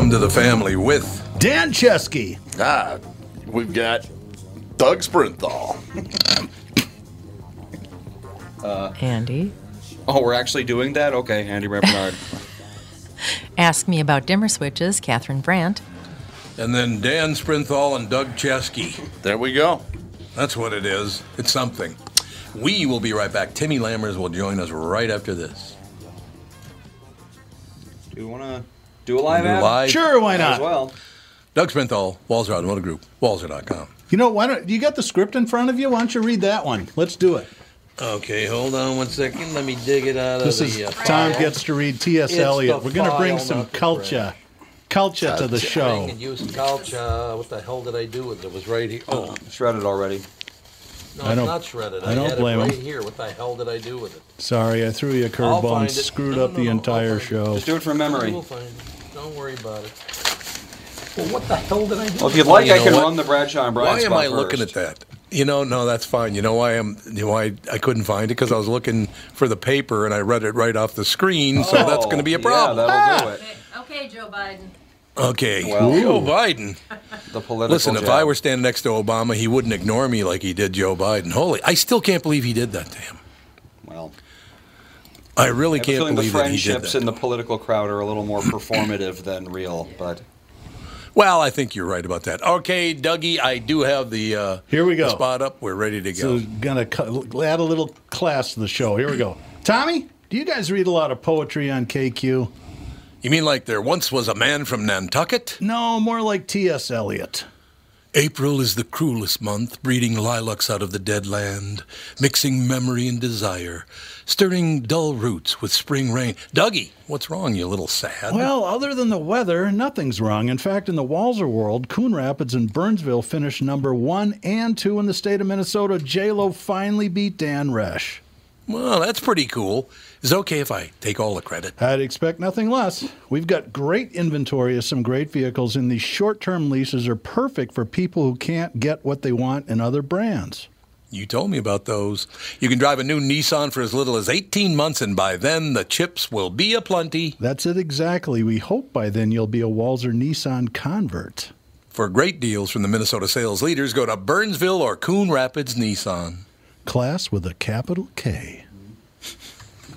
welcome to the family with Dan Chesky. Ah, we've got Doug Sprinthal. Andy. Oh, we're actually doing that? Okay, Andy Bernard. Ask me about dimmer switches, Catherine Brandt. and then Dan Sprinthal and Doug Chesky. There we go. That's what it is. It's something. We will be right back. Timmy Lammers will join us right after this. Do you want to do a live Do ad? live. Sure, why As not? well. Doug Sprinthal, Walser Automotive Group, Walser.com. You know, why don't you got the script in front of you? Why don't you read that one? Let's do it. Okay, hold on one second. Let me dig it out This of is the. uh, Tom file. gets to read T.S. Eliot. We're going to bring some not culture, culture to the show. Ring and use culture. What the hell did I do with it? It was right here. Oh, Shredded already. no, I it's don't- not shredded. I I, don't had blame it right him. here. What the hell did I do with it? Sorry, I threw you a I'll curveball and find it. screwed No, up the no, I'll entire find it. show. Just do it from memory. We'll find it. Don't worry about it. Well, what the hell did I do? Well, if you'd like, You I can what? run the Bradshaw and Brian Why am spot I looking at that? You know, no, that's fine. You know why I'm you know why I couldn't find it because I was looking for the paper and I read it right off the screen. So oh, that's going to be a Oh, problem. Yeah, that'll do ah! it. Okay, Joe Biden. okay, Well- Joe Biden. The political Listen, if jab. I were standing next to Obama, he wouldn't ignore me like he did Joe Biden. Holy, I still can't believe he did that to him. Well, I really I can't feeling the believe that he did friendships that. in the political crowd are a little more performative than real, but Well, I think you're right about that. Okay, Dougie, I do have the uh, Here we go. the spot up. We're ready to go. So go. gonna cu- add a little class to the show. Here we go. Tommy, do you guys read a lot of poetry on KQ? You mean like there once was a man from Nantucket? No, more like T.S. Eliot. April is the cruelest month, breeding lilacs out of the dead land, mixing memory and desire, stirring dull roots with spring rain. Dougie, what's wrong, you little sad? Well, other than the weather, nothing's wrong. In fact, in the Walser world, Coon Rapids and Burnsville finished number one and two in the state of Minnesota. J-Lo finally beat Dan Resch. Well, that's pretty cool. Is it okay if I take all the credit? I'd expect nothing less. We've got great inventory of some great vehicles, and these short term leases are perfect for people who can't get what they want in other brands. You told me about those. You can drive a new Nissan for as little as 18 months, and by then the chips will be aplenty. That's it exactly. We hope by then you'll be a Walser Nissan convert. For great deals from the Minnesota sales leaders, go to Burnsville or Coon Rapids Nissan. Class with a capital K.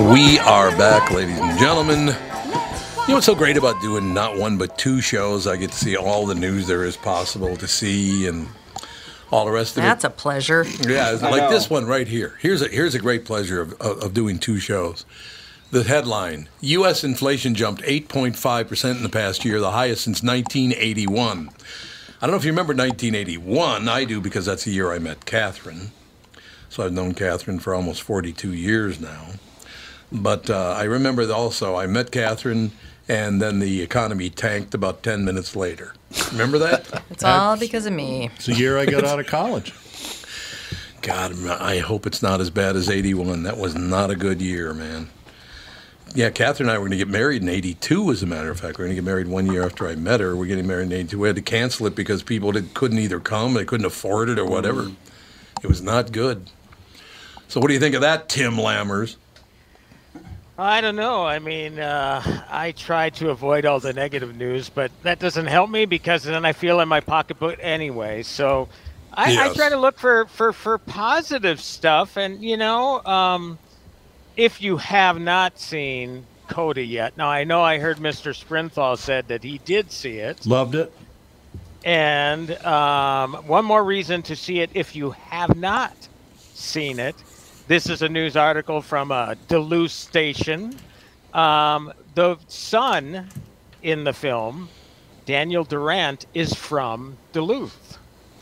We are back, ladies and gentlemen. You know what's so great about doing not one but two shows? I get to see all the news there is possible to see and all the rest of That's it. That's a pleasure. Yeah, like this one right here. Here's a here's a great pleasure of, of, of doing two shows. The headline: U.S. inflation jumped 8.5 percent in the past year, the highest since 1981. I don't know if you remember 1981. I do because that's the year I met Catherine. So I've known Catherine for almost 42 years now. But uh, I remember also I met Catherine and then the economy tanked about 10 minutes later. Remember that? It's all because of me. It's the year I got out of college. God, I hope it's not as bad as 81. That was not a good year, man. Yeah, Catherine and I were going to get married in 82, as a matter of fact. We are going to get married one year after I met her. We're getting married in 82. We had to cancel it because people did, couldn't either come, they couldn't afford it, or whatever. It was not good. So, what do you think of that, Tim Lammers? I don't know. I mean, uh, I try to avoid all the negative news, but that doesn't help me because then I feel in my pocketbook anyway. So I, Yes. I try to look for, for, for positive stuff. And, you know, um, if you have not seen Coda yet, now I know I heard Mr. Sprinthal said that he did see it. Loved it. And um, one more reason to see it if you have not seen it. This is a news article from a Duluth station. Um, the son in the film, Daniel Durant, is from Duluth.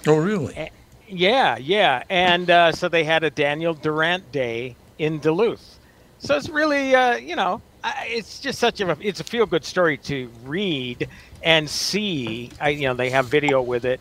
Oh, really? Yeah, yeah. And uh, so they had a Daniel Durant Day in Duluth. So it's really, uh, you know, it's just such a it's a feel good story to read and see. I, you know, they have video with it,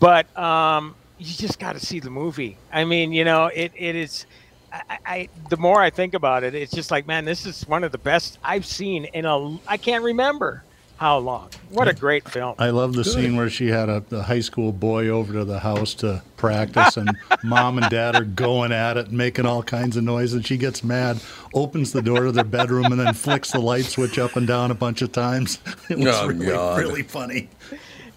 but um, you just got to see the movie. I mean, you know, it it is. I, I- the more I think about it, it's just like, man, this is one of the best I've seen in a. I can't remember how long. What a great film. I love the scene where she had a, a high school boy over to the house to practice, and mom and dad are going at it, making all kinds of noise, and she gets mad, opens the door to their bedroom, and then flicks the light switch up and down a bunch of times. It was Oh, really, God. really funny.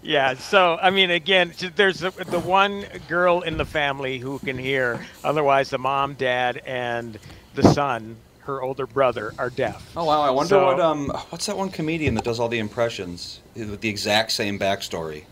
Yeah, so I mean, again, there's the, the one girl in the family who can hear. Otherwise, the mom, dad, and the son, her older brother, are deaf. Oh wow! I wonder So- what um what's that one comedian that does all the impressions with the exact same backstory?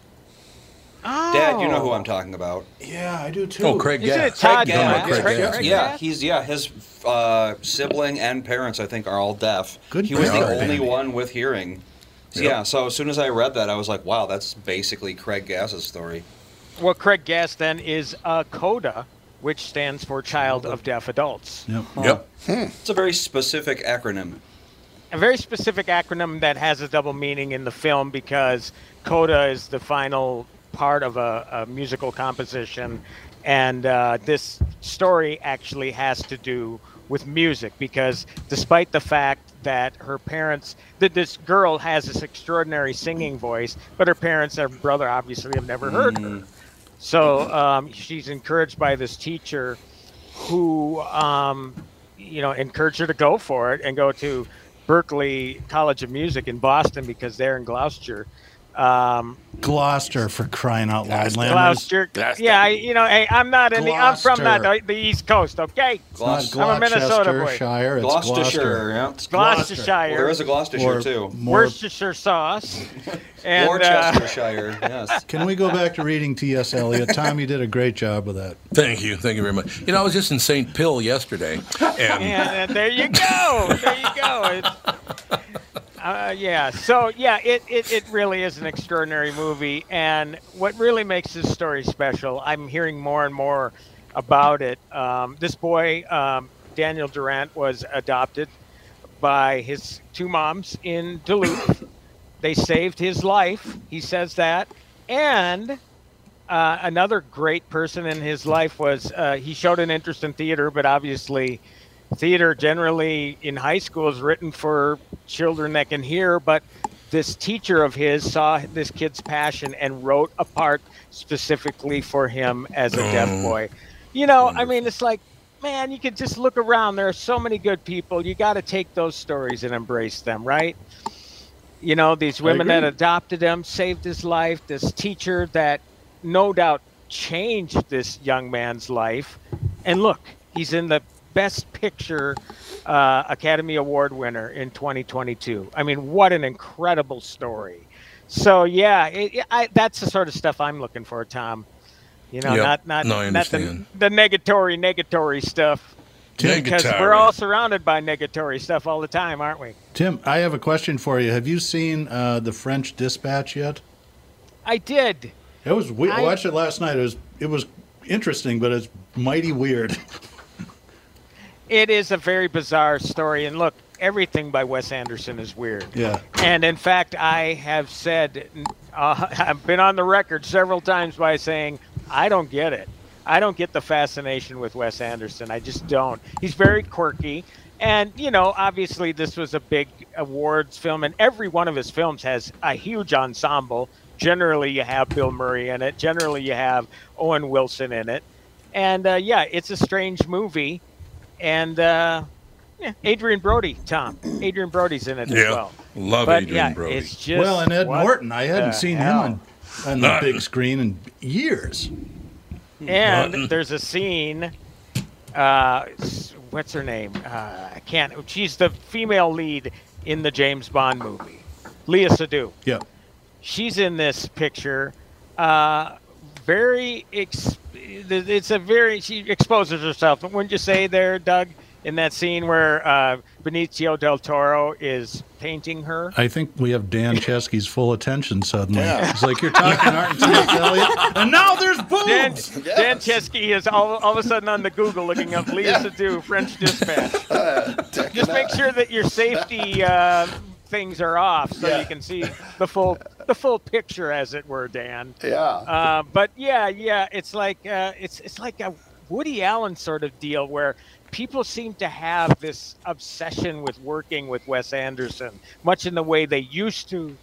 Oh. Dad, you know who Oh. I'm talking about. Yeah, I do too. Oh, Craig Isn't Gass. it Todd You're Gass? Craig Craig- Gass. Yeah, he's yeah. His uh, sibling and parents, I think, are all deaf. Good he was the only Bandy. one with hearing. So, Yep. Yeah. So as soon as I read that, I was like, wow, that's basically Craig Gass's story. Well, Craig Gass then is a CODA, which stands for Child of Deaf Adults. Yep. Yep. It's a very specific acronym. A very specific acronym that has a double meaning in the film because CODA is the final part of a, a musical composition, and uh, this story actually has to do with music because despite the fact that her parents that this girl has this extraordinary singing voice but her parents and her brother obviously have never heard her so um, she's encouraged by this teacher who um, you know encouraged her to go for it and go to berklee college of music in boston because they're in gloucester um, Gloucester for crying out loud. Lammers. Gloucester. Yeah, I, you know, hey, I'm not in the. I'm from that Gloucester. the East Coast. Okay, Gloucester- I'm a Minnesota boy. Gloucestershire, it's Gloucestershire. Yeah. Gloucestershire. There is a Gloucestershire Or too. more- Worcestershire sauce. and uh, Worcestershire. yes. Can we go back to reading T.S. Eliot? Tom, you did a great job with that. Thank you. Thank you very much. You know, I was just in St. Pill yesterday, and and uh, there you go. There you go. It's, uh, yeah. So yeah, it, it it really is an extraordinary movie, and what really makes this story special, I'm hearing more and more about it. Um, this boy, um, Daniel Durant, was adopted by his two moms in Duluth. they saved his life. He says that, and uh, another great person in his life was uh, he showed an interest in theater, but obviously, theater generally in high school is written for children that can hear. But this teacher of his saw this kid's passion and wrote a part specifically for him as a deaf boy. You know, I mean, it's like, man, you could just look around. There are so many good people. You got to take those stories and embrace them, right? you know these women that adopted him saved his life this teacher that no doubt changed this young man's life and look he's in the best picture uh, academy award winner in 2022 i mean what an incredible story so yeah it, it- I, that's the sort of stuff i'm looking for tom you know Yep. not not No, not the, the negatory negatory stuff because Negatory. we're all surrounded by negatory stuff all the time aren't we Tim, I have a question for you. Have you seen uh, the French Dispatch yet? i did It was. We I- watched it last night. It was. It was interesting, but it's mighty weird. it is a very bizarre story and look everything by Wes Anderson is weird. Yeah. And in fact, I have said, uh, I've been on the record several times by saying, I don't get it. I don't get the fascination with Wes Anderson. I just don't. He's very quirky. And, you know, obviously this was a big awards film, and every one of his films has a huge ensemble. Generally, you have Bill Murray in it, generally, you have Owen Wilson in it. And uh, yeah, it's a strange movie. And uh, yeah, Adrien Brody, Tom. Adrien Brody's in it as Yeah. well. Love but Adrian yeah, Brody. it's just well, and Ed Norton, I hadn't seen hell? him on, on the big screen in years. And there's a scene. Uh, what's her name? Uh, I can't. She's the female lead in the James Bond movie, Léa Seydoux. Yeah. She's in this picture. Uh, very. Ex- it's a very. She exposes herself. Wouldn't you say there, Doug? In that scene where uh, Benicio del Toro is painting her. I think we have Dan Chesky's full attention suddenly. Yeah. It's like you're talking Art and T.S. And now there's Dan, boobs. Dan Chesky is all, all of a sudden on the Google looking up Léa Seydoux, French Dispatch. Just make sure that your safety uh, things are off so Yeah. you can see the full the full picture, as it were, Dan. Yeah. Uh, but yeah, yeah, it's like uh, it's it's like a Woody Allen sort of deal where people seem to have this obsession with working with Wes Anderson, much in the way they used to.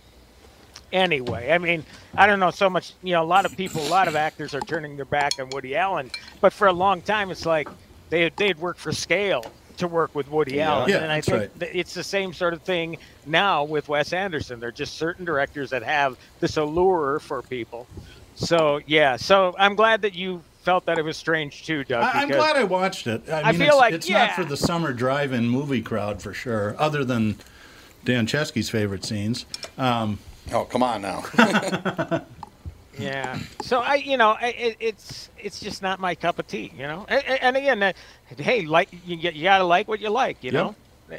Anyway, I mean, I don't know so much. You know, a lot of people, a lot of actors are turning their back on Woody Allen, but for a long time, it's like they they'd work for scale to work with Woody Allen, Yeah, and I think right. it's the same sort of thing now with Wes Anderson. There are just certain directors that have this allure for people. So yeah, so I'm glad that you felt that it was strange too, Doug. I, I'm glad I watched it. I, I mean, feel it's, like- it's yeah. not for the summer drive-in movie crowd for sure, other than Dan Chesky's favorite scenes. Um, oh, come on now. Yeah. So I, you know, it, it's it's just not my cup of tea, you know. And, and again, uh, hey, like you get you gotta like what you like, you Yep. know.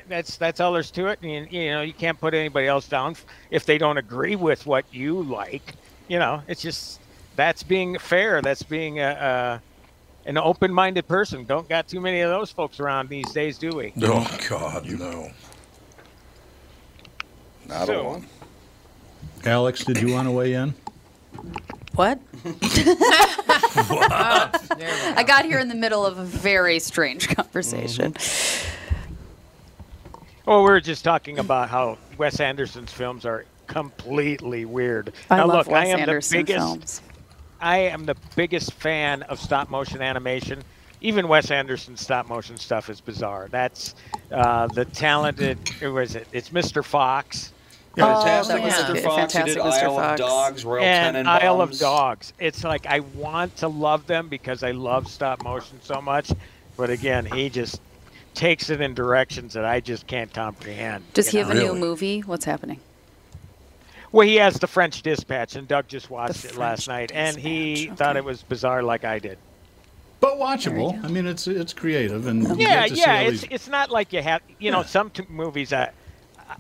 That's that's all there's to it, and you, you know you can't put anybody else down if they don't agree with what you like. You know, it's just that's being fair. That's being a, a an open-minded person. Don't got too many of those folks around these days, do we? Oh God, no. Not So- a one. Alex, did you want to weigh in? What? I got here in the middle of a very strange conversation. Well, we were just talking about how Wes Anderson's films are completely weird. I now, love look, Wes I am Anderson the biggest. films. I am the biggest fan of stop motion animation. Even Wes Anderson's stop motion stuff is bizarre. That's uh, the talented. Who is it? It's Mr. Fox Oh, Fantastic that was Mr. good. Fox. He did Fantastic Mr. Isle Fox. of Dogs, Royal and Tenenbaums. Isle of Dogs. It's like I want to love them because I love stop motion so much, but again, he just takes it in directions that I just can't comprehend. Does you he have a know? new movie? What's happening? Well, he has the French Dispatch, and Doug just watched The it last French night, and he Dispatch, thought it was bizarre like I did. But watchable. I mean, it's it's creative and Yeah, get to see yeah. It's these- it's not like you have you know some t- movies. I,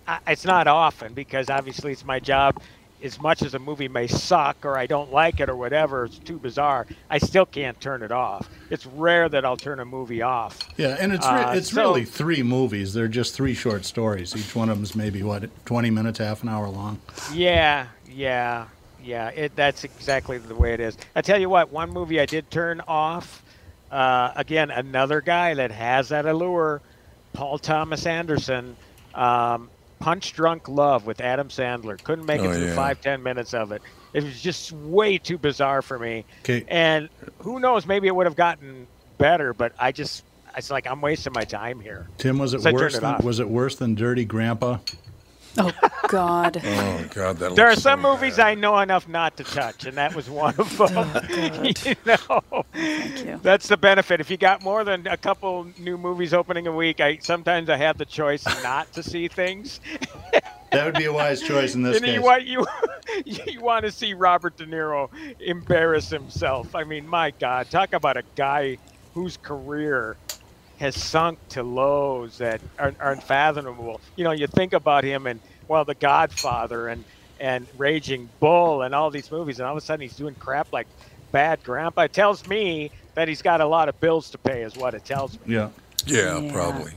I, it's not often because obviously it's my job. As much as a movie may suck or I don't like it or whatever, it's too bizarre. I still can't turn it off. It's rare that I'll turn a movie off. yeah, and it's re- Uh, it's so- really three movies. They're just three short stories. Each one of them's maybe what twenty minutes, half an hour long. Yeah, yeah, yeah. It that's exactly the way it is. I tell you what, one movie I did turn off. Uh, again, another guy that has that allure, Paul Thomas Anderson. Um, Punch Drunk Love with Adam Sandler. Couldn't make Oh, it through yeah. five ten minutes of it. It was just way too bizarre for me. 'Kay. And who knows? Maybe it would have gotten better, but I just. It's like I'm wasting my time here. Tim, was it So worse it than off. was it worse than Dirty Grandpa? Oh God. Oh God, that. There are some so movies bad. I know enough not to touch, and that was one of oh, them. you know, Thank you. that's the benefit. If you got more than a couple new movies opening a week, I sometimes I have the choice not to see things. That would be a wise choice in this and case. you want you you want to see Robert De Niro embarrass himself. I mean, my God, talk about a guy whose career has sunk to lows that are, are unfathomable. You know, you think about him and well, The Godfather and and Raging Bull and all these movies, and all of a sudden he's doing crap like Bad Grandpa. It tells me that he's got a lot of bills to pay, is what it tells me. yeah. Yeah, Yeah. probably.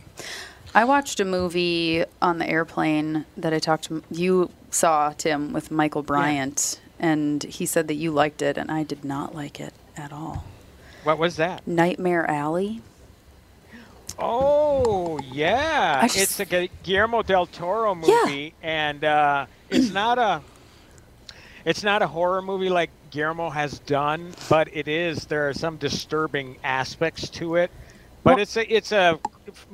I watched a movie on the airplane that I talked to you saw Tim with Michael Bryant, and he said that you liked it, and I did not like it at all. What was that? Nightmare Alley. Oh yeah, just- it's a Guillermo del Toro Yeah. movie, and uh, it's not a it's not a horror movie like Guillermo has done, but it is. There are some disturbing aspects to it, but Well- it's a it's a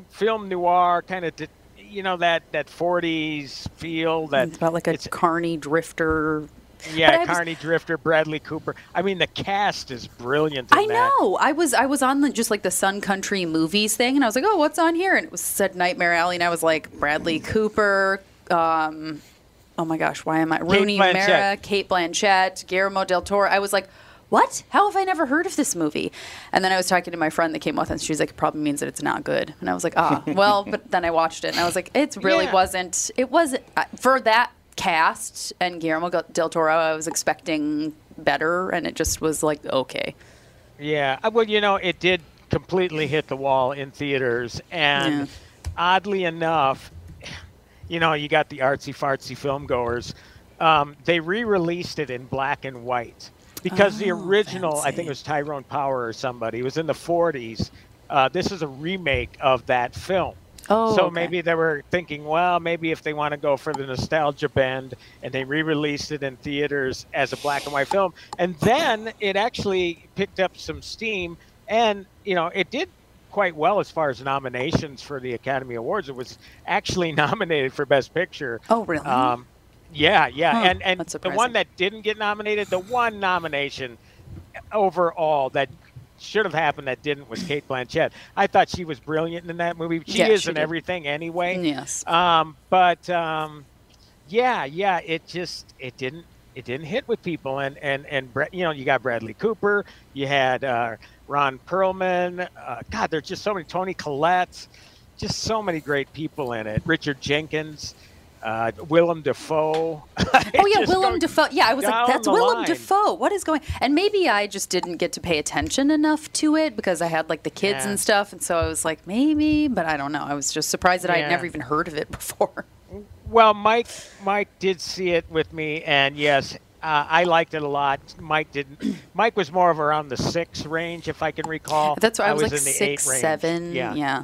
film noir kind of. You know that that 40s feel that It's about like a carny drifter. Yeah, I was- Carney Drifter, Bradley Cooper. I mean, the cast is brilliant. I that. know. I was I was on the, just like the Sun Country movies thing, and I was like, oh, what's on here? And it was said Nightmare Alley, and I was like, Bradley Cooper. Um, oh my gosh, why am I Rooney Mara, Cate Blanchett, Guillermo del Toro? I was like. What? How have I never heard of this movie? And then I was talking to my friend that came with, and she's like, "It probably means that it's not good." And I was like, "Ah, well." But then I watched it, and I was like, "It really Yeah. wasn't. It was uh, for that cast and Guillermo del Toro. I was expecting better, and it just was like okay." Yeah, uh, well, you know, it did completely hit the wall in theaters, and Yeah. oddly enough, you know, you got the artsy fartsy film goers. Um, they re-released it in black and white because the Oh, original, I think it was Tyrone Power or somebody, it was in the 40s. Uh, this is a remake of that film. Oh, so okay. maybe they were thinking, well, maybe if they want to go for the nostalgia bend, and they re-released it in theaters as a black and white film, and then it actually picked up some steam, and you know, it did quite well as far as nominations for the Academy Awards. It was actually nominated for Best Picture. Oh, really? Um, yeah, yeah, and and the one that didn't get nominated, the one nomination overall that should have happened that didn't was Cate Blanchett. I thought she was brilliant in that movie. She Yeah, is she in did. everything anyway. Yes. Um, but um, yeah, yeah, it just it didn't it didn't hit with people, and and and you know you got Bradley Cooper, you had uh, Ron Perlman. Uh, God, there's just so many Toni Collette, just so many great people in it. Richard Jenkins, uh, Willem Dafoe. Oh yeah, Willem Dafoe. Yeah, I was like, that's Willem line. Dafoe. What is going? And maybe I just didn't get to pay attention enough to it because I had like the kids Yeah. and stuff, and so I was like, maybe, but I don't know. I was just surprised that I had never even heard of it before. Well, Mike Mike did see it with me, and yes, uh, I liked it a lot. Mike didn't. Mike was more of around the six range, if I can recall. That's why I was, like in the six, eight range. seven. Yeah. Yeah,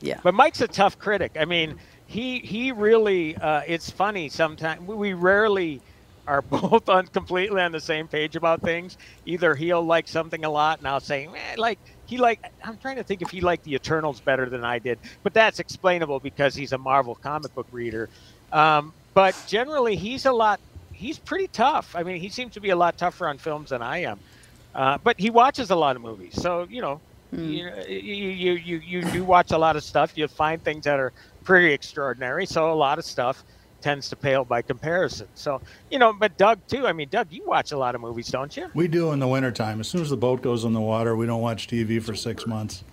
yeah. But Mike's a tough critic. I mean, he he really. Uh, it's funny sometimes. We rarely are both on completely on the same page about things. Either he'll like something a lot, and I'll say, eh, like he like. I'm trying to think if he liked the Eternals better than I did, but that's explainable because he's a Marvel comic book reader. Um, but generally, he's a lot. He's pretty tough. I mean, he seems to be a lot tougher on films than I am. Uh, but he watches a lot of movies, so you know, you, you you you you do watch a lot of stuff. You find things that are pretty extraordinary. So a lot of stuff tends to pale by comparison. So you know, but Doug too. I mean, Doug, you watch a lot of movies, don't you? We do in the wintertime. As soon as the boat goes in the water, we don't watch TV for six months.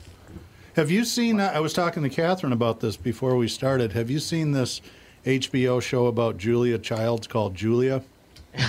Have you seen? I was talking to Catherine about this before we started. Have you seen this HBO show about Julia Childs called Julia?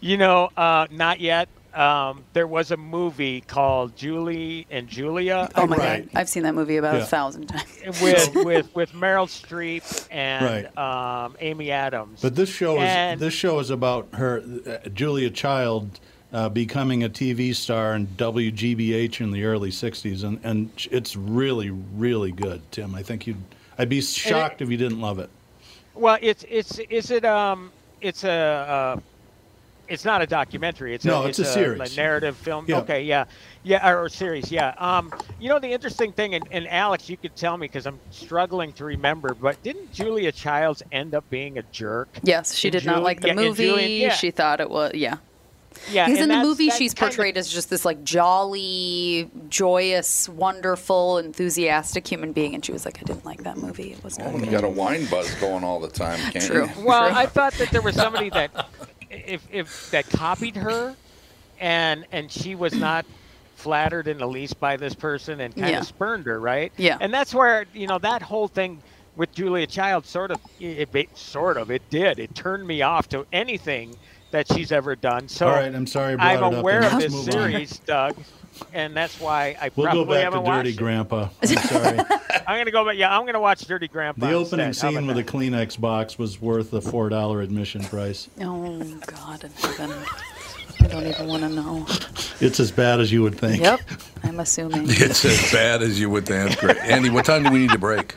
You know, uh, not yet. Um, there was a movie called Julie and Julia. Oh my Right. god, I've seen that movie about Yeah. a thousand times. with with with Meryl Streep and um, Amy Adams. But this show is this show is about her, uh, Julia Child, uh, becoming a TV star in WGBH in the early '60s, and and it's really really good, Tim. I think you'd I'd be shocked if you didn't love it. Well, it's it's is it um it's a uh, it's not a documentary. It's No, a, it's a series. a narrative film. Yeah. Okay, yeah, yeah, or, or series. Yeah. Um, you know the interesting thing, and, and Alex, you could tell me because I'm struggling to remember. But didn't Julia Childs end up being a jerk? Yes, she And did not like the yeah, movie. Julian- yeah. She thought it was yeah. Yeah, Because in the movie, she's kind of- portrayed as just this like jolly, joyous, wonderful, enthusiastic human being, and she was like, "I didn't like that movie. It was not Well, you got a wine buzz going all the time, can't True. you? Well, True. I thought that there was somebody that if if that copied her, and and she was not flattered in the least by this person and kind Yeah. of spurned her, right? Yeah. And that's where you know that whole thing with Julia Child sort of it, it sort of it did it turned me off to anything that she's ever done. So All right, I'm sorry I I'm it aware then. of this move on. series, Doug, and that's why I We'll probably go back to haven't Dirty it. Grandpa. I'm sorry. I'm gonna go, but yeah, I'm gonna watch Dirty Grandpa. The opening instead. Scene about with a? Kleenex box was worth the four dollar admission price. Oh God in heaven. I don't even want to know. It's as bad as you would think. Yep, I'm assuming. It's as bad as you would think. Great. Andy, what time do we need to break?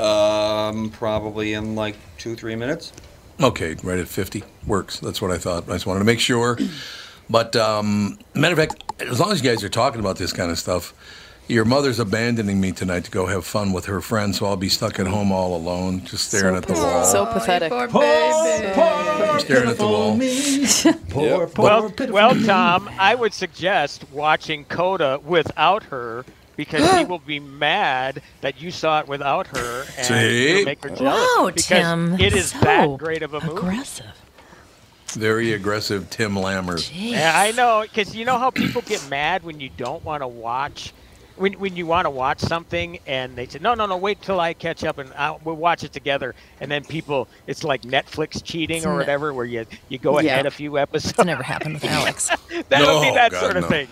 Um, probably in like two, three minutes. Okay, right at 50. Works. That's what I thought. I just wanted to make sure. But, um, matter of fact, as long as you guys are talking about this kind of stuff, your mother's abandoning me tonight to go have fun with her friends, so I'll be stuck at home all alone, just staring so, at the wall. So pathetic. I'm staring at the wall. Poor, poor, Well, pitiful well, me. Tom, I would suggest watching Coda without her because he will be mad that you saw it without her and See? make her jealous. Wow, because Tim. It is so that great of a movie. Aggressive. Very aggressive Tim Lammers. Jeez. Yeah, I know, because you know how people get mad when you don't want to watch, when when you want to watch something and they say, no, no, no, wait till I catch up and I'll, we'll watch it together. And then people, it's like Netflix cheating It's or ne- whatever, where you you go Yeah. ahead a few episodes. It's never happened with Alex. That'll be that God, sort of no. thing.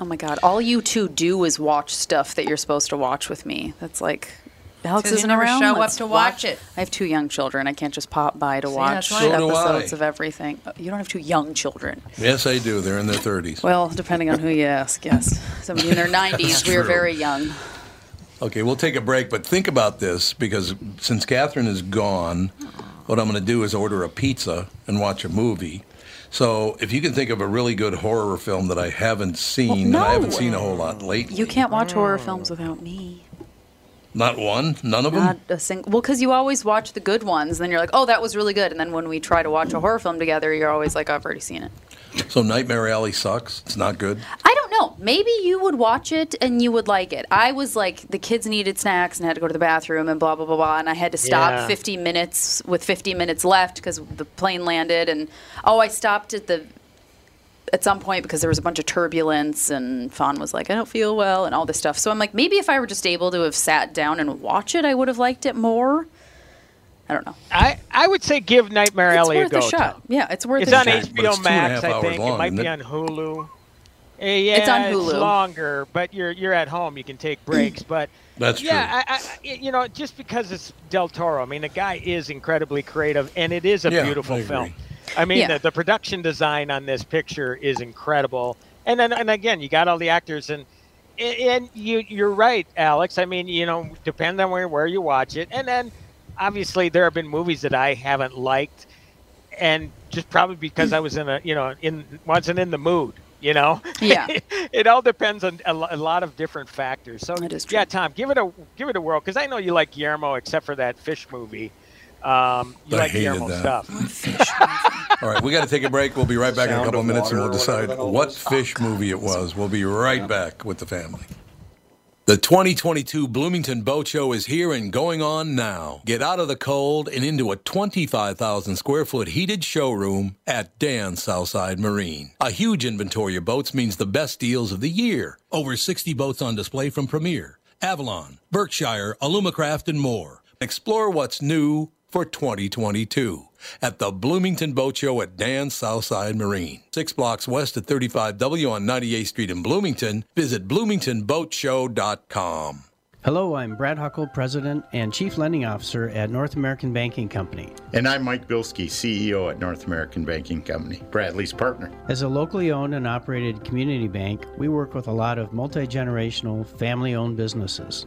Oh my God! All you two do is watch stuff that you're supposed to watch with me. That's like. Alex 'Cause you isn't around. show up Let's to watch it. I have two young children. I can't just pop by to See, watch that's So episodes I. of everything. Uh, You don't have two young children. Yes, I do. They're in their 30s. Well, depending on who you ask, yes. Somebody in their 90s. We are very young. Okay, we'll take a break, but think about this because since Catherine is gone, what I'm going to do is order a pizza and watch a movie. So if you can think of a really good horror film that I haven't seen, Well, and I haven't seen a whole lot lately. You can't watch horror films without me. Not one? None of them? Not a single. Well, because you always watch the good ones, and then you're like, "Oh, that was really good." And then when we try to watch a horror film together, you're always like, "I've already seen it." So Nightmare Alley sucks? It's not good? I don't know. Maybe you would watch it and you would like it. I was like, the kids needed snacks and had to go to the bathroom and blah blah blah blah, and I had to stop Yeah. 50 minutes with 50 minutes left because the plane landed, and oh, I stopped at the at some point because there was a bunch of turbulence and Fawn was like, I don't feel well and all this stuff. So I'm like, maybe if I were just able to have sat down and watch it, I would have liked it more. I don't know. I, I would say give Nightmare It's Alley worth a a go. shot. Tom. Yeah, it's worth It's a on shot. But it's HBO two Max, I think. long, it might be it? on Hulu. Eh, yeah, It's on Hulu. It's longer, but you're you're at home. You can take breaks, but That's yeah, I, I, you know, just because it's Del Toro, I mean, the guy is incredibly creative, and it is a Yeah, beautiful I agree. film. I mean, Yeah. the, the production design on this picture is incredible, and then and again, you got all the actors, and and you you're right, Alex. I mean, you know, depend on where where you watch it, and then obviously there have been movies that I haven't liked, and just probably because I was in a you know in wasn't in the mood. You know, Yeah. it all depends on a, a lot of different factors. So yeah. Tom, give it a give it a whirl because I know you like Guillermo, except for that fish movie. Um, you I like hated that. stuff. All right, we got to take a break. We'll be right back in a couple of of minutes and we'll decide the hell it what was. fish movie it was. We'll be right back with the family. The 2022 Bloomington Boat Show is here and going on now. Get out of the cold and into a 25,000 square foot heated showroom at Dan Southside Marine. A huge inventory of boats means the best deals of the year. Over 60 boats on display from Premier, Avalon, Berkshire, Alumacraft, and more. Explore what's new for 2022 at the Bloomington Boat Show at Dan Southside Marine. Six blocks west of 35W on 98th Street in Bloomington. Visit bloomingtonboatshow.com. Hello, I'm Brad Huckle, President and Chief Lending Officer at North American Banking Company. And I'm Mike Bilski, CEO at North American Banking Company, Bradley's partner. As a locally owned and operated community bank, we work with a lot of multi generational, family owned businesses.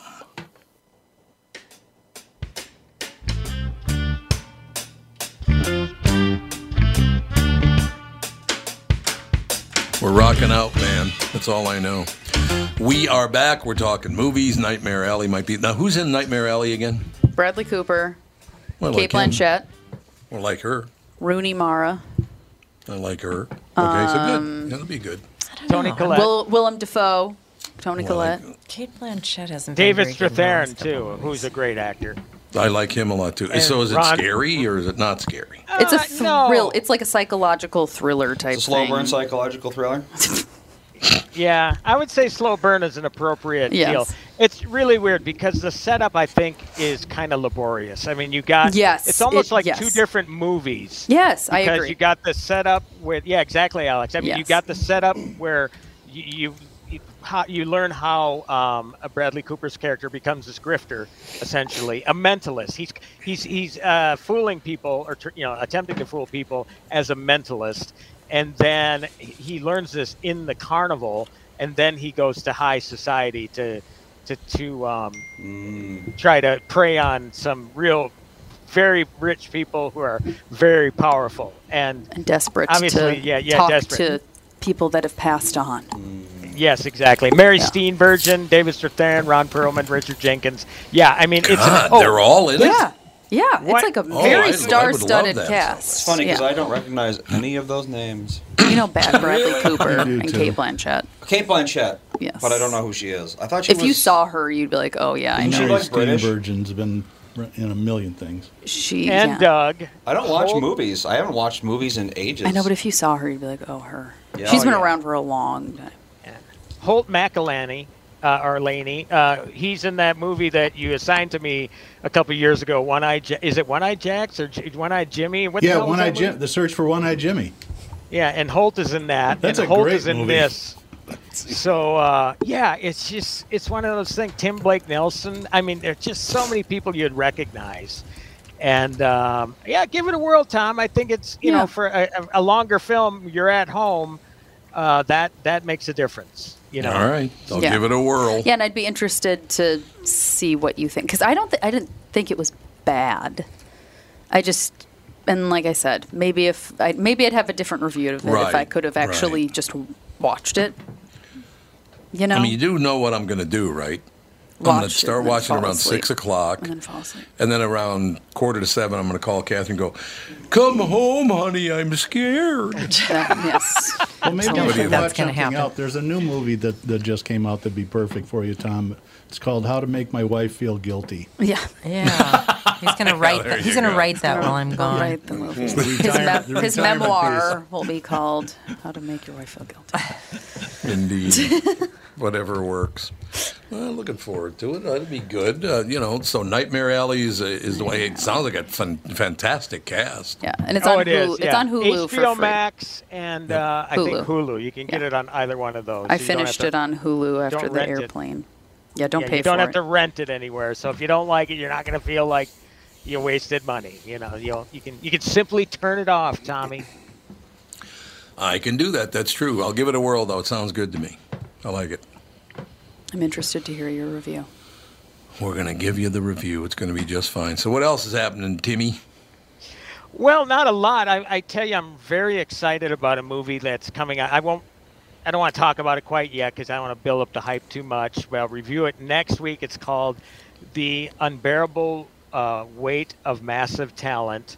We're rocking out, man. That's all I know. We are back. We're talking movies. Nightmare Alley might be. Now, who's in Nightmare Alley again? Bradley Cooper, Well, Kate like him. Blanchett, I like her. Rooney Mara, I like her. Okay, so Um, good. That'll be good. Toni Collette. Will, Willem Dafoe, Tony Well, I- Collette. Cate Blanchett hasn't. David been very good in the Strathairn too, who's a great actor. I like him a lot too. And so is it Ron- scary or is it not scary? It's a Uh, no. thrill. It's like a psychological thriller type It's a slow thing. burn psychological thriller. Yeah, I would say slow burn is an appropriate Yes. deal. It's really weird because the setup I think is kind of laborious. I mean, you got Yes, it's almost it- like yes. two different movies. Yes, I because agree. you got the setup with yeah, exactly, Alex. I mean, you Yes. got the setup where you you, you, how, you learn how um, a Bradley Cooper's character becomes this grifter, essentially a mentalist. He's he's he's uh, fooling people or you know attempting to fool people as a mentalist, and then he learns this in the carnival, and then he goes to high society to to to um, try to prey on some real very rich people who are very powerful. And and desperate obviously to yeah yeah talk desperate. to people that have passed on. Yes exactly mary Yeah. steenburgen david strathairn ron perlman richard jenkins yeah i mean it's God, an, oh, they're all in Yeah, it. yeah. What? It's like a Oh, very I- I would love star-studded cast. It's funny because yeah. I don't recognize any of those names. you know bad Bradley Cooper and too. Cate Blanchett. Cate Blanchett. Yes. But I don't know who she is. I thought she If was. you saw her, you'd be like, "Oh yeah, I Isn't know." she Mary like British? Steenburgen's been in a million things. She and yeah. doug I don't watch Hold- movies. I haven't watched movies in ages. I know, but if you saw her, you'd be like, "Oh, her." Yeah, She's oh, been yeah. around for a long time. Holt mccallany uh, or Laney, uh, he's in that movie that you assigned to me a couple years ago. One Eye, Ja- is it One Eye Jacks or J- One Eye Jimmy? What Yeah, One Eye? Jim. The Search for One Eye Jimmy. Yeah, and Holt is in that. That's and a Holt great is in movie. this. So uh, yeah, it's just it's one of those things. Tim Blake Nelson. I mean, there's just so many people you'd recognize. And um, yeah, give it a whirl, Tom. I think it's you Yeah. know for a, a- a longer film, you're at home. Uh, that that makes a difference. You know. All right, I'll Yeah. give it a whirl. Yeah, and I'd be interested to see what you think because I don't. Th- I didn't think it was bad. I just and like I said, maybe if I maybe I'd have a different review of it if I could have actually right. just watched it. You know, I mean, you do know what I'm going to do, right? I'm going to Watch it start watching around asleep. six o'clock, and then fall asleep. and then around quarter to seven, I'm going to call Catherine and go, "Come home, honey, I'm scared." Yes. Well, maybe Somebody you should that's watch gonna something happen. out. There's a new movie that, that just came out that'd be perfect for you, Tom. It's called How to Make My Wife Feel Guilty. Yeah. Yeah, he's gonna oh, write. there that. He's you gonna go. write that while I'm gone. Write the movie. It's the His, retirement- me- the his retirement memoir will be called "How to Make Your Wife Feel Guilty." Indeed, whatever works. Well, looking forward to it. That'd be good. Uh, you know, so Nightmare Alley is, is the way. It sounds like a fan, fantastic cast. Yeah, and it's oh, on it Hulu. is. It's on Hulu HBO for free. Max and uh, I think Hulu. Hulu. You can get Yeah. it on either one of those. I You don't finished have it on Hulu after the rent it. airplane. Yeah, don't yeah, pay you don't have it. to rent it anywhere. So if you don't like it, you're not going to feel like you wasted money. You know, you you can you can simply turn it off, Tommy. I can do that. That's true. I'll give it a whirl, though. It sounds good to me. I like it. I'm interested to hear your review. We're going to give you the review. It's going to be just fine. So, what else is happening, Timmy? Well, not a lot. I, I tell you, I'm very excited about a movie that's coming out. I won't. I don't want to talk about it quite yet because I don't want to build up the hype too much. But I'll review it next week. It's called "The Unbearable uh, Weight of Massive Talent,"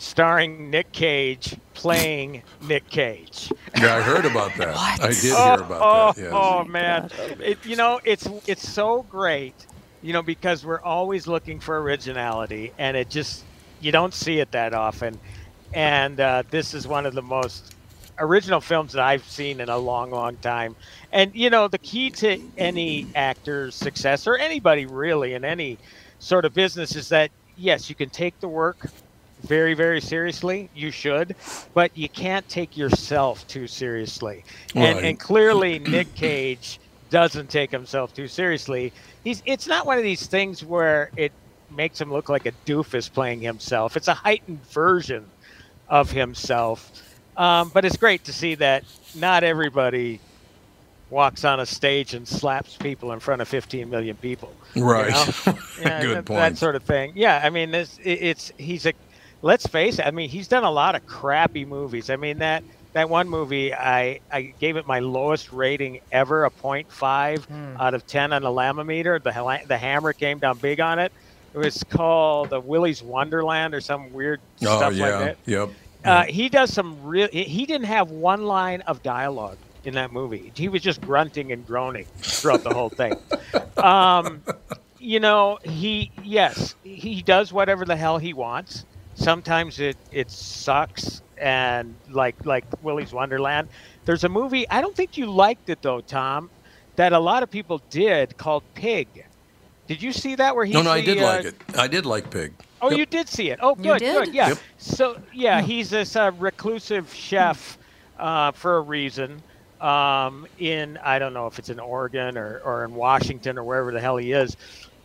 starring Nick Cage playing Nick Cage. Yeah, I heard about that. What? I did oh, hear oh, about that. Yes. oh man, it, you know it's it's so great, you know, because we're always looking for originality, and it just you don't see it that often, and uh, this is one of the most original films that I've seen in a long, long time. And you know, the key to any actor's success or anybody really in any sort of business is that yes, you can take the work very, very seriously. You should, but you can't take yourself too seriously. And, Right. and clearly, Nick Cage doesn't take himself too seriously. He's. It's not one of these things where it makes him look like a doofus playing himself. It's a heightened version of himself. Um, but it's great to see that not everybody walks on a stage and slaps people in front of 15 million people. you Right. know? Yeah, Good that, point. That sort of thing. Yeah, I mean, this, it, it's he's a. Let's face it. I mean, he's done a lot of crappy movies. I mean that that one movie, I I gave it my lowest rating ever, a 0.5 out of 10 on the Lamometer. The the hammer came down big on it. It was called the Willy's Wonderland or some weird Oh stuff yeah. like that. Yep. Uh, he does some real. He he didn't have one line of dialogue in that movie. He was just grunting and groaning throughout the whole thing. Um, you know, he yes, he does whatever the hell he wants. Sometimes it it sucks, and like like Willy's Wonderland. There's a movie. I don't think you liked it though, Tom. That a lot of people did called Pig. Did you see that? Where he? No, no, I did like it. I did like Pig. Oh, Yep. you did see it. Oh, good, good. Yeah. Yep. So, yeah, he's this uh, reclusive chef uh, for a reason. Um, in I don't know if it's in Oregon or, or in Washington or wherever the hell he is,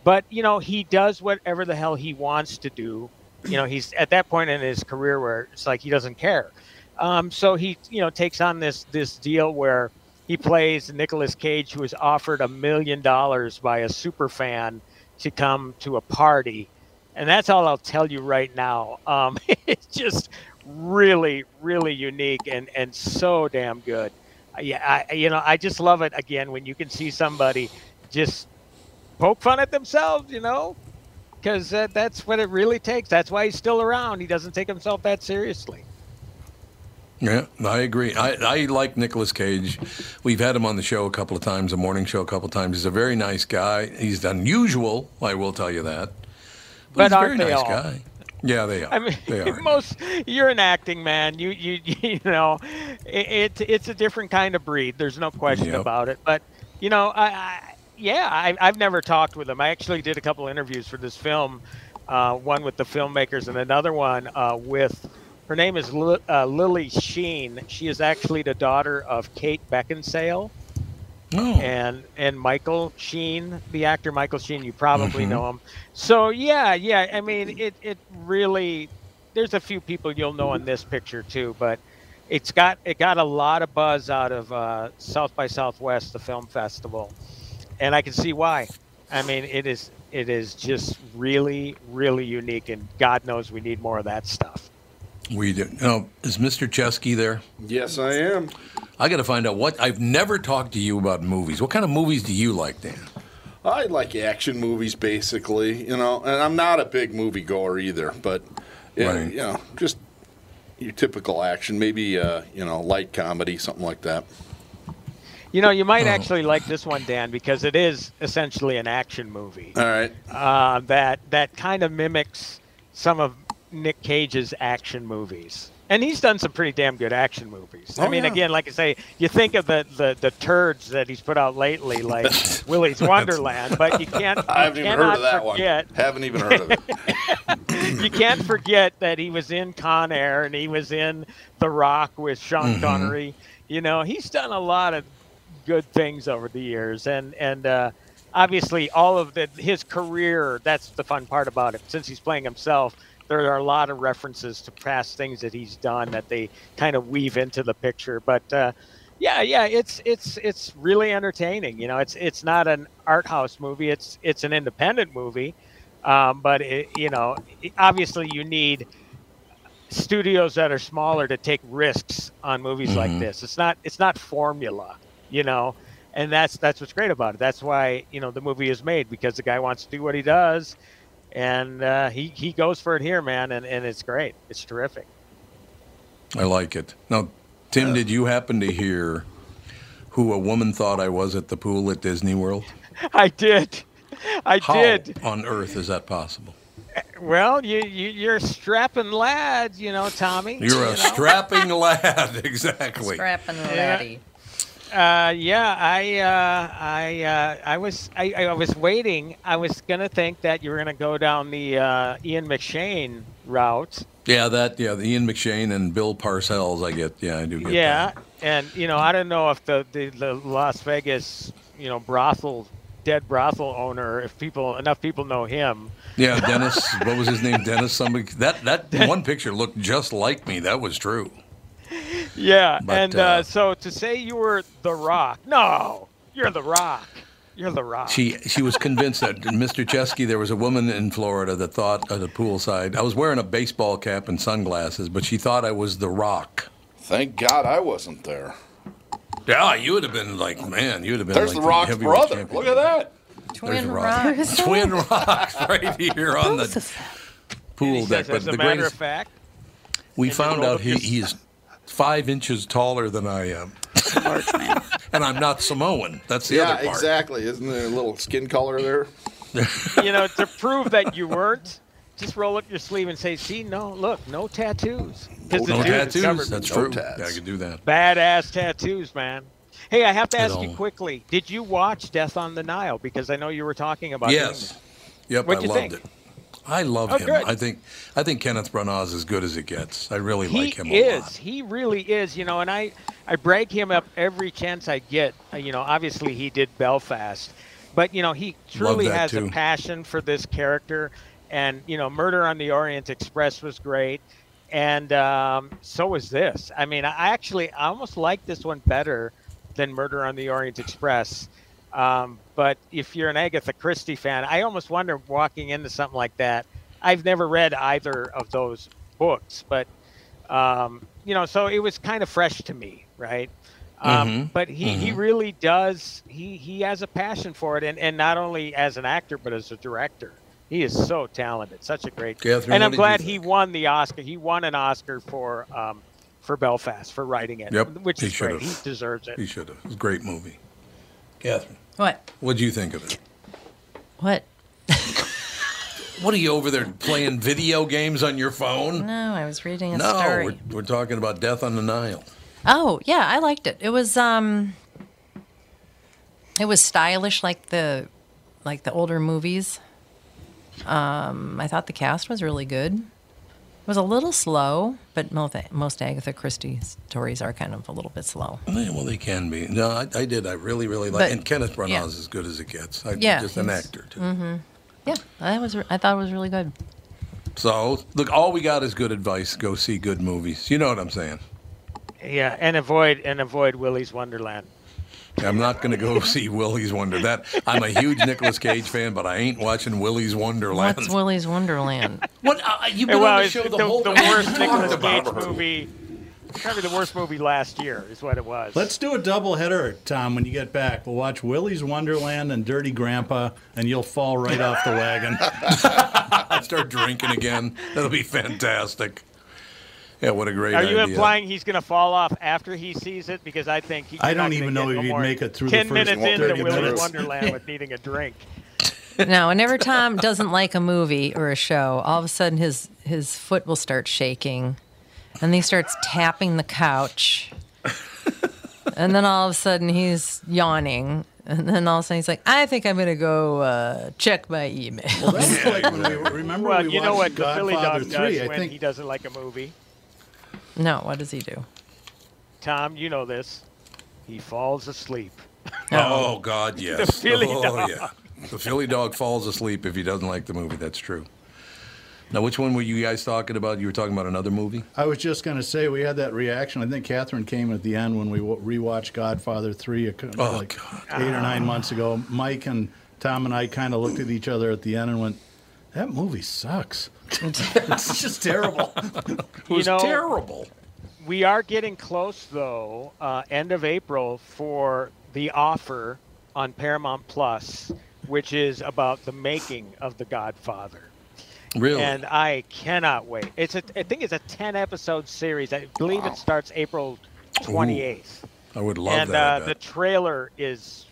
but you know he does whatever the hell he wants to do. You know he's at that point in his career where it's like he doesn't care. Um, so he you know takes on this this deal where he plays Nicolas Cage, who is offered a million dollars by a super fan to come to a party and that's all I'll tell you right now. Um, it's just really, really unique and and so damn good. Yeah, I you know I just love it again when you can see somebody just poke fun at themselves, you know, because uh, that's what it really takes. That's why he's still around. He doesn't take himself that seriously. Yeah, I agree. I, I like Nicolas Cage. We've had him on the show a couple of times, a morning show a couple of times. He's a very nice guy. He's unusual, I will tell you that. But, But he's a very nice all? guy. Yeah, they are. I mean, they are. most you're an acting man. You you you know, it, it it's a different kind of breed. There's no question Yep. about it. But you know, I, I yeah, I, I've never talked with him. I actually did a couple interviews for this film, uh, one with the filmmakers and another one uh, with. Her name is Li- uh, Lily Sheen. She is actually the daughter of Kate Beckinsale Oh, and and Michael Sheen, the actor Michael Sheen, you probably Mhm. know him. So yeah, yeah. I mean, it it really. There's a few people you'll know in this picture too, but it's got it got a lot of buzz out of uh, South by Southwest, the film festival, and I can see why. I mean, it is it is just really really unique, and God knows we need more of that stuff. we do. Now, is Mr. Chesky there? Yes, I am. I got to find out what. I've never talked to you about movies. What kind of movies do you like, Dan? I like action movies, basically. You know, and I'm not a big movie goer either, but yeah, Right. you know, just your typical action, maybe uh, you know, light comedy, something like that. You know, you might Oh. actually like this one, Dan, because it is essentially an action movie. All right. uh, that that kind of mimics some of Nick Cage's action movies. And he's done some pretty damn good action movies. I Oh, mean, yeah. again, like I say, you think of the, the, the turds that he's put out lately, like Willy's Wonderland, but you can't. I haven't even heard of that forget, one. Haven't even heard of it. you can't forget that he was in Con Air and he was in The Rock with Sean Mhm. Connery. You know, he's done a lot of good things over the years, and and uh, obviously all of the his career. That's the fun part about it. Since he's playing himself, there are a lot of references to past things that he's done that they kind of weave into the picture. But uh, yeah, yeah, it's it's it's really entertaining. You know, it's it's not an art house movie. It's it's an independent movie. Um, but it, you know, obviously you need studios that are smaller to take risks on movies like Mhm. this. It's not it's not formula, you know, and that's that's what's great about it. That's why you know the movie is made because the guy wants to do what he does, and uh, he he goes for it here, man, and, and it's great. It's terrific. I like it. Now, Tim, did you happen to hear who a woman thought I was at the pool at Disney World? I did, I How did. on earth is that possible? Well, you, you you're a strapping lad, you know, Tommy. You're a you know? strapping lad, exactly. Strapping Yeah. laddie. Uh, yeah, I, uh, I, uh, I was, I, I was waiting. I was gonna think that you were gonna go down the uh, Ian McShane route. Yeah, that. Yeah, the Ian McShane and Bill Parcells. I get. Yeah, I do get. Yeah, and you know, I don't know if the, the the Las Vegas, you know, brothel, dead brothel owner, if people enough people know him. Yeah, Dennis. what was his name? Dennis. Somebody. That that one picture looked just like me. That was true. Yeah, But, and uh, uh, so to say you were the Rock, no, you're the Rock. You're the Rock. She she was convinced that Mr. Chesky, there was a woman in Florida that thought at the poolside, I was wearing a baseball cap and sunglasses, but she thought I was the Rock. Thank God I wasn't there. Yeah, you would have been like, man, you would have been. There's like the Rock's brother. champion. Look at that. Twin a rock. rocks. Twin rocks right here on the pool deck. says, But as a the matter greatest, of fact, we found out up he, your- he is five inches taller than I am, Large man. and I'm not Samoan. That's the yeah, other part. Yeah, exactly. Isn't there a little skin color there? you know, to prove that you weren't, just roll up your sleeve and say, "See, no, look, no tattoos." Oh, 'Cause the No tattoos. That's true. tats. Yeah, I could do that. Badass tattoos, man. Hey, I have to ask you quickly. Did you watch Death on the Nile? Because I know you were talking about. doing Yes. that. Yep, What'd I you loved think? it. I love Oh, him. good. I think I think Kenneth Branagh is as good as it gets. I really he like him a is. lot. He really is. You know, and I I brag him up every chance I get. Uh, You know, obviously he did Belfast, but you know he truly has too. a passion for this character. And you know, Murder on the Orient Express was great, and um, so was this. I mean, I actually I almost like this one better than Murder on the Orient Express. Um, but if you're an Agatha Christie fan, I almost wonder walking into something like that. I've never read either of those books, but um, you know, so it was kind of fresh to me, right? Um, Mhm, But he, he mhm. really does. He he has a passion for it, and, and not only as an actor but as a director. He is so talented, such a great. Catherine, and I'm glad he won the Oscar. He won an Oscar for um, for Belfast for writing it, Yep, which he is great. should've. He deserves it. He should have. It was a great movie. Catherine, What? what do you think of it? What? What are you over there playing video games on your phone? No, I was reading a No, story. we're, we're talking about Death on the Nile. Oh, yeah, I liked it. It was um it was stylish like the like the older movies. Um I thought the cast was really good. It was a little slow, but most most Agatha Christie stories are kind of a little bit slow. Yeah, well, they can be. No, I, I did. I really, really like. But- And Kenneth Branagh yeah. is as good as it gets. I, Yeah, just an actor too. Mm-hmm. Yeah, that was I thought it was really good. So look, all we got is good advice. Go see good movies. You know what I'm saying? Yeah, and avoid and avoid Willy's Wonderland. I'm not going to go see Willy's Wonder. That I'm a huge Nicolas Cage fan, but I ain't watching Willy's Wonderland. What's Willy's Wonderland? What uh, you've been well, on the it's show the, the, whole the worst Nicolas Cage movie. Probably the worst movie last year is what it was. Let's do a double header, Tom, when you get back. We'll watch Willy's Wonderland and Dirty Grandpa, and you'll fall right off the wagon. I start drinking again. That'll be fantastic. Yeah, what a great Are you idea. implying he's going to fall off after he sees it? Because I think he, I you're don't even get know no if he'd make it through the ten first minutes into 30 Willy's minutes. Wonderland with needing a drink. No, whenever Tom doesn't like a movie or a show, all of a sudden his his foot will start shaking, and he starts tapping the couch, and then all of a sudden he's yawning, and then all of a sudden he's like, "I think I'm gonna go uh, check my email." Well, that's like when we remember well, when we you know what watched the Philly Godfather dog 3, does I when think he doesn't like a movie. No, what does he do? Tom, you know this. He falls asleep. Oh God, yes. The Philly oh, dog. yeah. The Philly dog falls asleep if he doesn't like the movie. That's true. Now, which one were you guys talking about? You were talking about another movie. I was just going to say we had that reaction. I think Catherine came at the end when we rewatched Godfather three, a cou- Oh, like eight or nine months ago. Mike and Tom and I kind of looked at each other at the end and went, "That movie sucks. it's just terrible." It You was know- terrible. We are getting close, though. Uh, end of April for the offer on Paramount Plus, which is about the making of The Godfather. Really? And I cannot wait. It's a, I think it's a ten episode series. I believe Wow. it starts April twenty eighth. I would love and that. I uh, the trailer is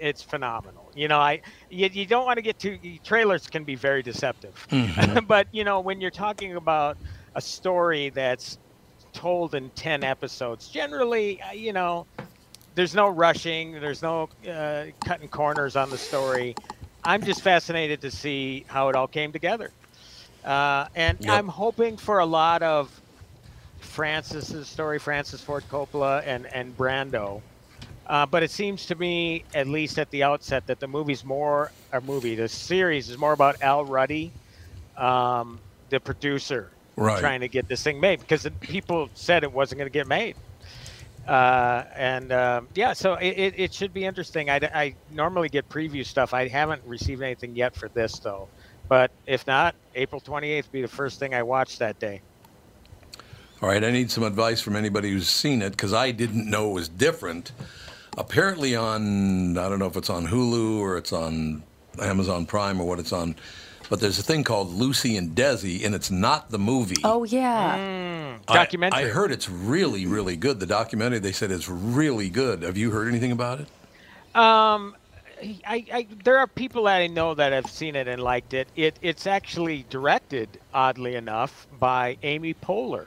it's phenomenal. You know, I you, you don't want to get too trailers can be very deceptive, Mhm. but you know when you're talking about a story that's told in ten episodes, generally, uh, you know, there's no rushing, there's no uh, cutting corners on the story. I'm just fascinated to see how it all came together, uh, and Yep. I'm hoping for a lot of Francis's story, Francis Ford Coppola and and Brando. Uh, but it seems to me, at least at the outset, that the movie's more a movie. The series is more about Al Ruddy, um, the producer, Right. trying to get this thing made because people said it wasn't going to get made. Uh, and um, yeah, so it, it, it should be interesting. I, I normally get preview stuff. I haven't received anything yet for this though. But if not, April 28th be the first thing I watch that day. All right, I need some advice from anybody who's seen it because I didn't know it was different. Apparently, on I don't know if it's on Hulu or it's on Amazon Prime or what it's on, but there's a thing called Lucy and Desi, and it's not the movie. Oh yeah. Mm. I- documentary. I, heard it's really, really good. The documentary they said is really good. Have you heard anything about it? Um, I, I there are people that I know that have seen it and liked it. It it's actually directed, oddly enough, by Amy Poehler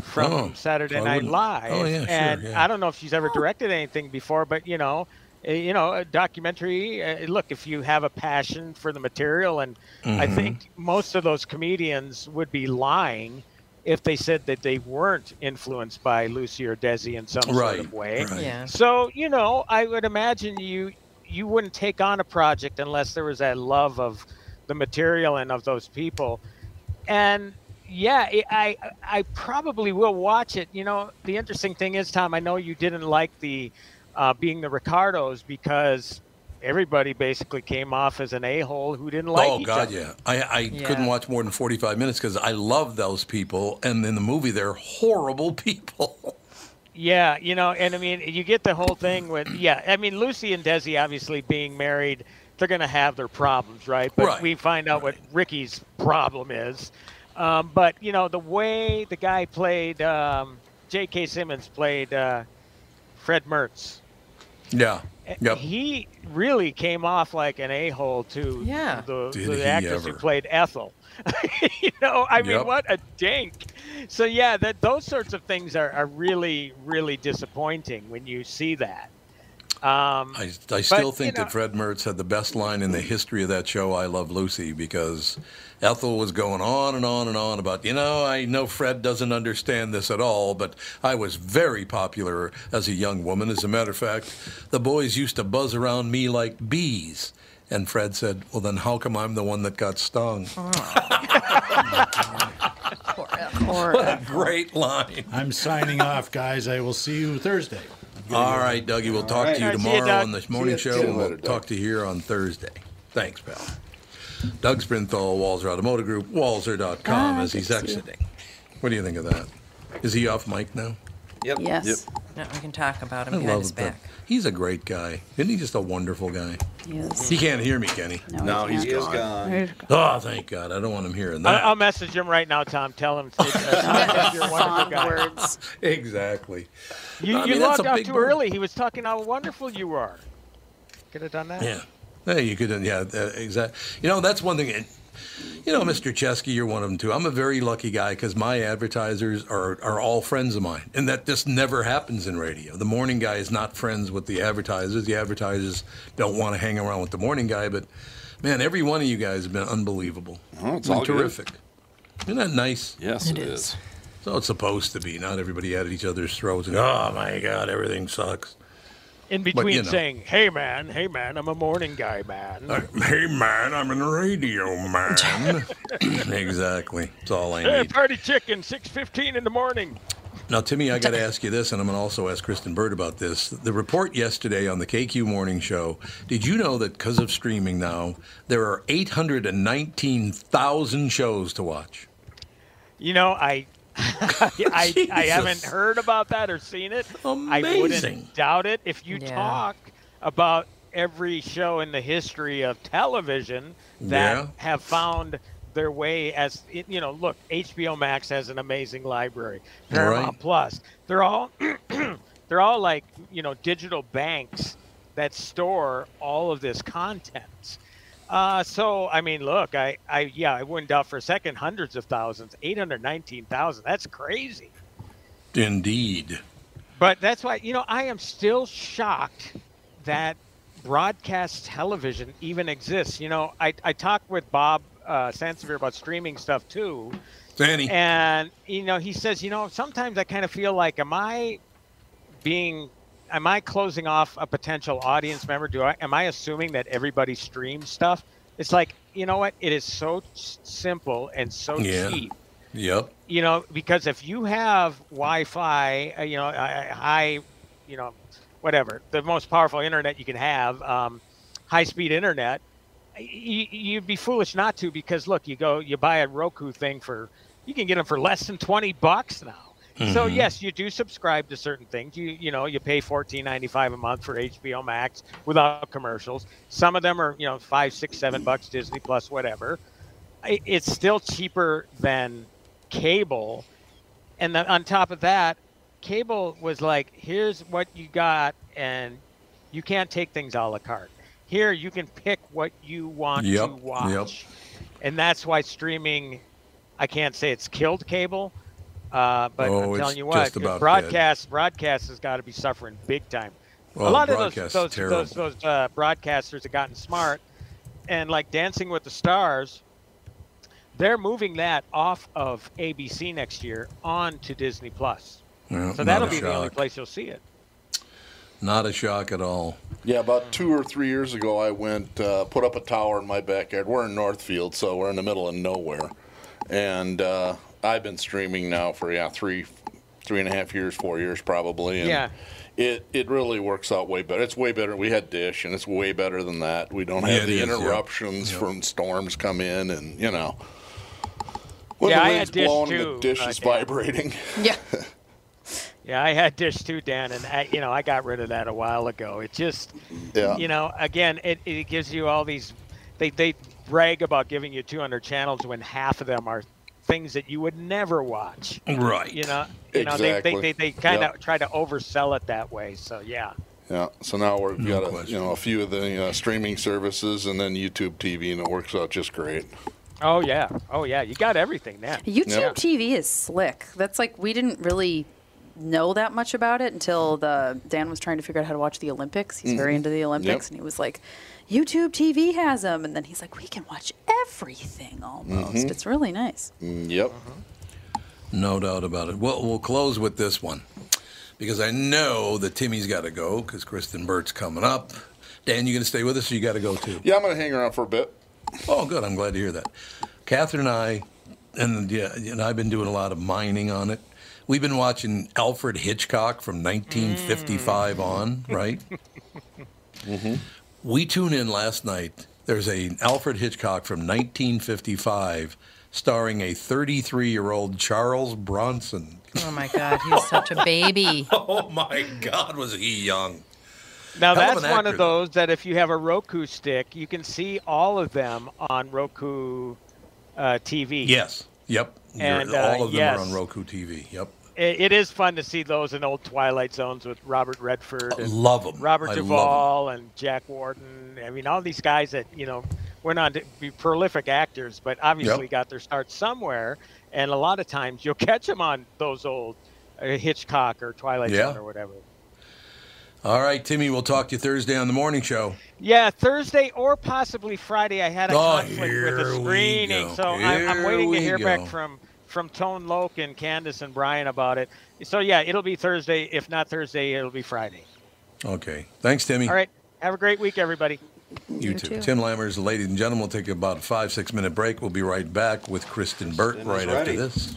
from Oh, Saturday so Night Live. oh, yeah, sure, and yeah. I don't know if she's ever directed anything before, but you know, eh, you know, a documentary. Uh, look, if you have a passion for the material, and I Mhm. think most of those comedians would be lying. If they said that they weren't influenced by Lucy or Desi in some sort of way, right. Yeah. so you know, I would imagine you you wouldn't take on a project unless there was that love of the material and of those people. And yeah, it, I I probably will watch it. You know, the interesting thing is, Tom, I know you didn't like the uh, being the Ricardos because everybody basically came off as an a hole who didn't like oh God, other. yeah. I, I Yeah. couldn't watch more than 45 minutes because I love those people, and in the movie they're horrible people. Yeah, you know, and I mean, you get the whole thing with yeah. I mean, Lucy and Desi obviously being married, they're going to have their problems, right? But Right, we find out what Ricky's problem is. Um, but you know, the way the guy played, um, J.K. Simmons played uh, Fred Mertz. yeah. Yep. He really came off like an a-hole to Yeah. the, the he actress who played Ethel. you know, I mean, what a dink. So yeah, that those sorts of things are, are really, really disappointing when you see that. Um, I, I still you think know- that Fred Mertz had the best line in the history of that show, I Love Lucy, because Ethel was going on and on and on about, you know, I know Fred doesn't understand this at all, but I was very popular as a young woman. As a matter of fact, the boys used to buzz around me like bees. And Fred said, Well, then how come I'm the one that got stung? Or, What a great line. I'm signing off, guys. I will see you Thursday. All right, Dougie, we'll talk to you right. See you, tomorrow Doug. on the morning show, and we'll later, talk to you here on Thursday. Thanks, pal. Doug Sprinthal, Walser Automotive Group, walser.com Ah, as he's good you. exiting. What do you think of that? Is he off mic now? Yep. yes. Yep. No, we can talk about him I behind love his that. back. He's a great guy. Isn't he just a wonderful guy? Yes. He can't hear me, Kenny. No, he's He is gone. gone. There you go. Oh, thank God. I don't want him hearing I- that. I'll message him right now, Tom. Tell him it's, uh, you're a wonderful Fond guy. words. exactly. You, I you mean, that's logged a out big too bird. early. He was talking how wonderful you are. Could have done that. Yeah. Hey, you could, yeah, uh, exactly. You know, that's one thing. and, You know, Mr. Chesky, you're one of them too. I'm a very lucky guy because my advertisers are, are all friends of mine, and that just never happens in radio. The morning guy is not friends with the advertisers. The advertisers don't want to hang around with the morning guy, but man, every one of you guys have been unbelievable. Oh, it's Been all good. terrific. Isn't that nice? Yes, It it is. is. So it's supposed to be. Not everybody at each other's throats and oh my God, everything sucks. In between you know. saying, "Hey man, hey man, I'm a morning guy, man." Uh, hey man, I'm in radio, man. exactly. That's all I need. Hey, party chicken, six fifteen in the morning. Now, Timmy, I got to ask you this, and I'm going to also ask Kristen Bird about this. The report yesterday on the KQ Morning Show. Did you know that because of streaming now, there are 819,000 shows to watch? You know, I, I, I haven't heard about that or seen it. I Amazing. wouldn't doubt it. If you Yeah. talk about every show in the history of television that Yeah. have found their way as you know, look, HBO Max has an amazing library. Paramount Right. Plus, they're all they're all like you know digital banks that store all of this content. Uh, so I mean, look, I, I yeah, I wouldn't doubt for a second hundreds of thousands, eight hundred nineteen thousand. That's crazy. Indeed. But that's why you know I am still shocked that broadcast television even exists. You know, I I talked with Bob uh, Sansevere about streaming stuff too. Danny. And you know, he says, you know, sometimes I kind of feel like, am I being, am I closing off a potential audience member? Do I, am I assuming that everybody streams stuff? It's like, you know what? It is so simple and so Yeah. cheap. Yep. You know, because if you have Wi-Fi, uh, you know, uh, high, you know, whatever, the most powerful internet you can have, um, high-speed internet, you, you'd be foolish not to because look, you go, you buy a Roku thing for, you can get them for less than twenty bucks now. So Mhm. yes, you do subscribe to certain things. You you know you pay fourteen ninety five a month for HBO Max without commercials. Some of them are you know five, six, seven bucks Disney Plus, whatever. It's still cheaper than cable, and then on top of that, cable was like, here's what you got, and you can't take things a la carte. Here you can pick what you want Yep, to watch, yep. and that's why streaming. I can't say it's killed cable, uh, but Oh, I'm telling you what, just about dead. broadcast broadcast has got to be suffering big time. Oh, a lot of those those those, those uh, broadcasters have gotten smart, and like Dancing with the Stars, they're moving that off of ABC next year on to Disney Plus. Yeah, so that'll a be the only place you'll see it. Not a shock at all. Yeah, about two or three years ago, I went uh, put up a tower in my backyard. We're in Northfield, so we're in the middle of nowhere, and uh, I've been streaming now for yeah three, three and a half years, four years probably. And Yeah. It it really works out way better. It's way better. We had Dish, and it's way better than that. We don't have it the is, interruptions Yep. from storms come in, and you know. When Yeah, the I wind's had Dish blowing and too, the dish uh, is Dan. vibrating. Yeah. Yeah, I had Dish too, Dan, and I, you know I got rid of that a while ago. It just, Yeah. you know, again, it, it gives you all these. They they brag about giving you 200 channels when half of them are things that you would never watch. Right. You know, you know they they, they, they kind of Yep. try to oversell it that way. So yeah. Yeah. So now we've No got a, you know a few of the uh, streaming services, and then YouTube TV, and it works out just great. Oh yeah. Oh yeah. You got everything now. YouTube Yep. TV is slick. That's like we didn't really know that much about it until the Dan was trying to figure out how to watch the Olympics. He's very into the Olympics, and he was like, "YouTube TV has them," and then he's like, "We can watch everything almost. It's really nice." Mm, Yep. Uh-huh. No doubt about it. Well, we'll close with this one because I know that Timmy's got to go because Kristen Burt's coming up. Dan, you going to stay with us or you got to go too? Yeah, I'm gonna hang around for a bit. Oh, good. I'm glad to hear that. Catherine and I, and yeah, and I've been doing a lot of mining on it. We've been watching Alfred Hitchcock from 1955 on, right? We tune in last night. There's a Alfred Hitchcock from 1955 starring a 33 year old Charles Bronson. Oh my God, he was such a baby. Oh my God, was he young? Now Hell that's an one actor, of those that if you have a Roku stick, you can see all of them on Roku uh, TV. Yes. Yep. And, uh, all of them yes. are on Roku TV. Yep. It, is fun to see those in old Twilight Zones with Robert Redford and them, Robert I love 'em. Duvall and Jack Warden. I mean, all these guys that you know went on to be prolific actors, but obviously Yep. got their start somewhere. And a lot of times you'll catch them on those old uh, Hitchcock or Twilight Yeah. Zone or whatever. All right, Timmy, we'll talk to you Thursday on the morning show. Yeah, Thursday or possibly Friday. I had a Oh, conflict with a screening, so I'm, I'm waiting to hear back from from Tone Loke and Candace and Brian about it. So yeah, it'll be Thursday. If not Thursday, it'll be Friday. Okay. Thanks, Timmy. All right. Have a great week, everybody. You, too. Tim Lammers, ladies and gentlemen, we'll take about a five, six minute break. We'll be right back with Kristen Burt Kristen right after this.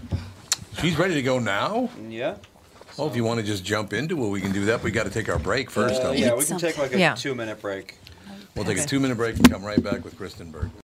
She's ready to go now? Yeah. Oh, if you want to just jump into it, we can do that. We got to take our break first. Uh, yeah, we can take like a Yeah. two minute break. We'll take a two minute break and come right back with Kristen Burt.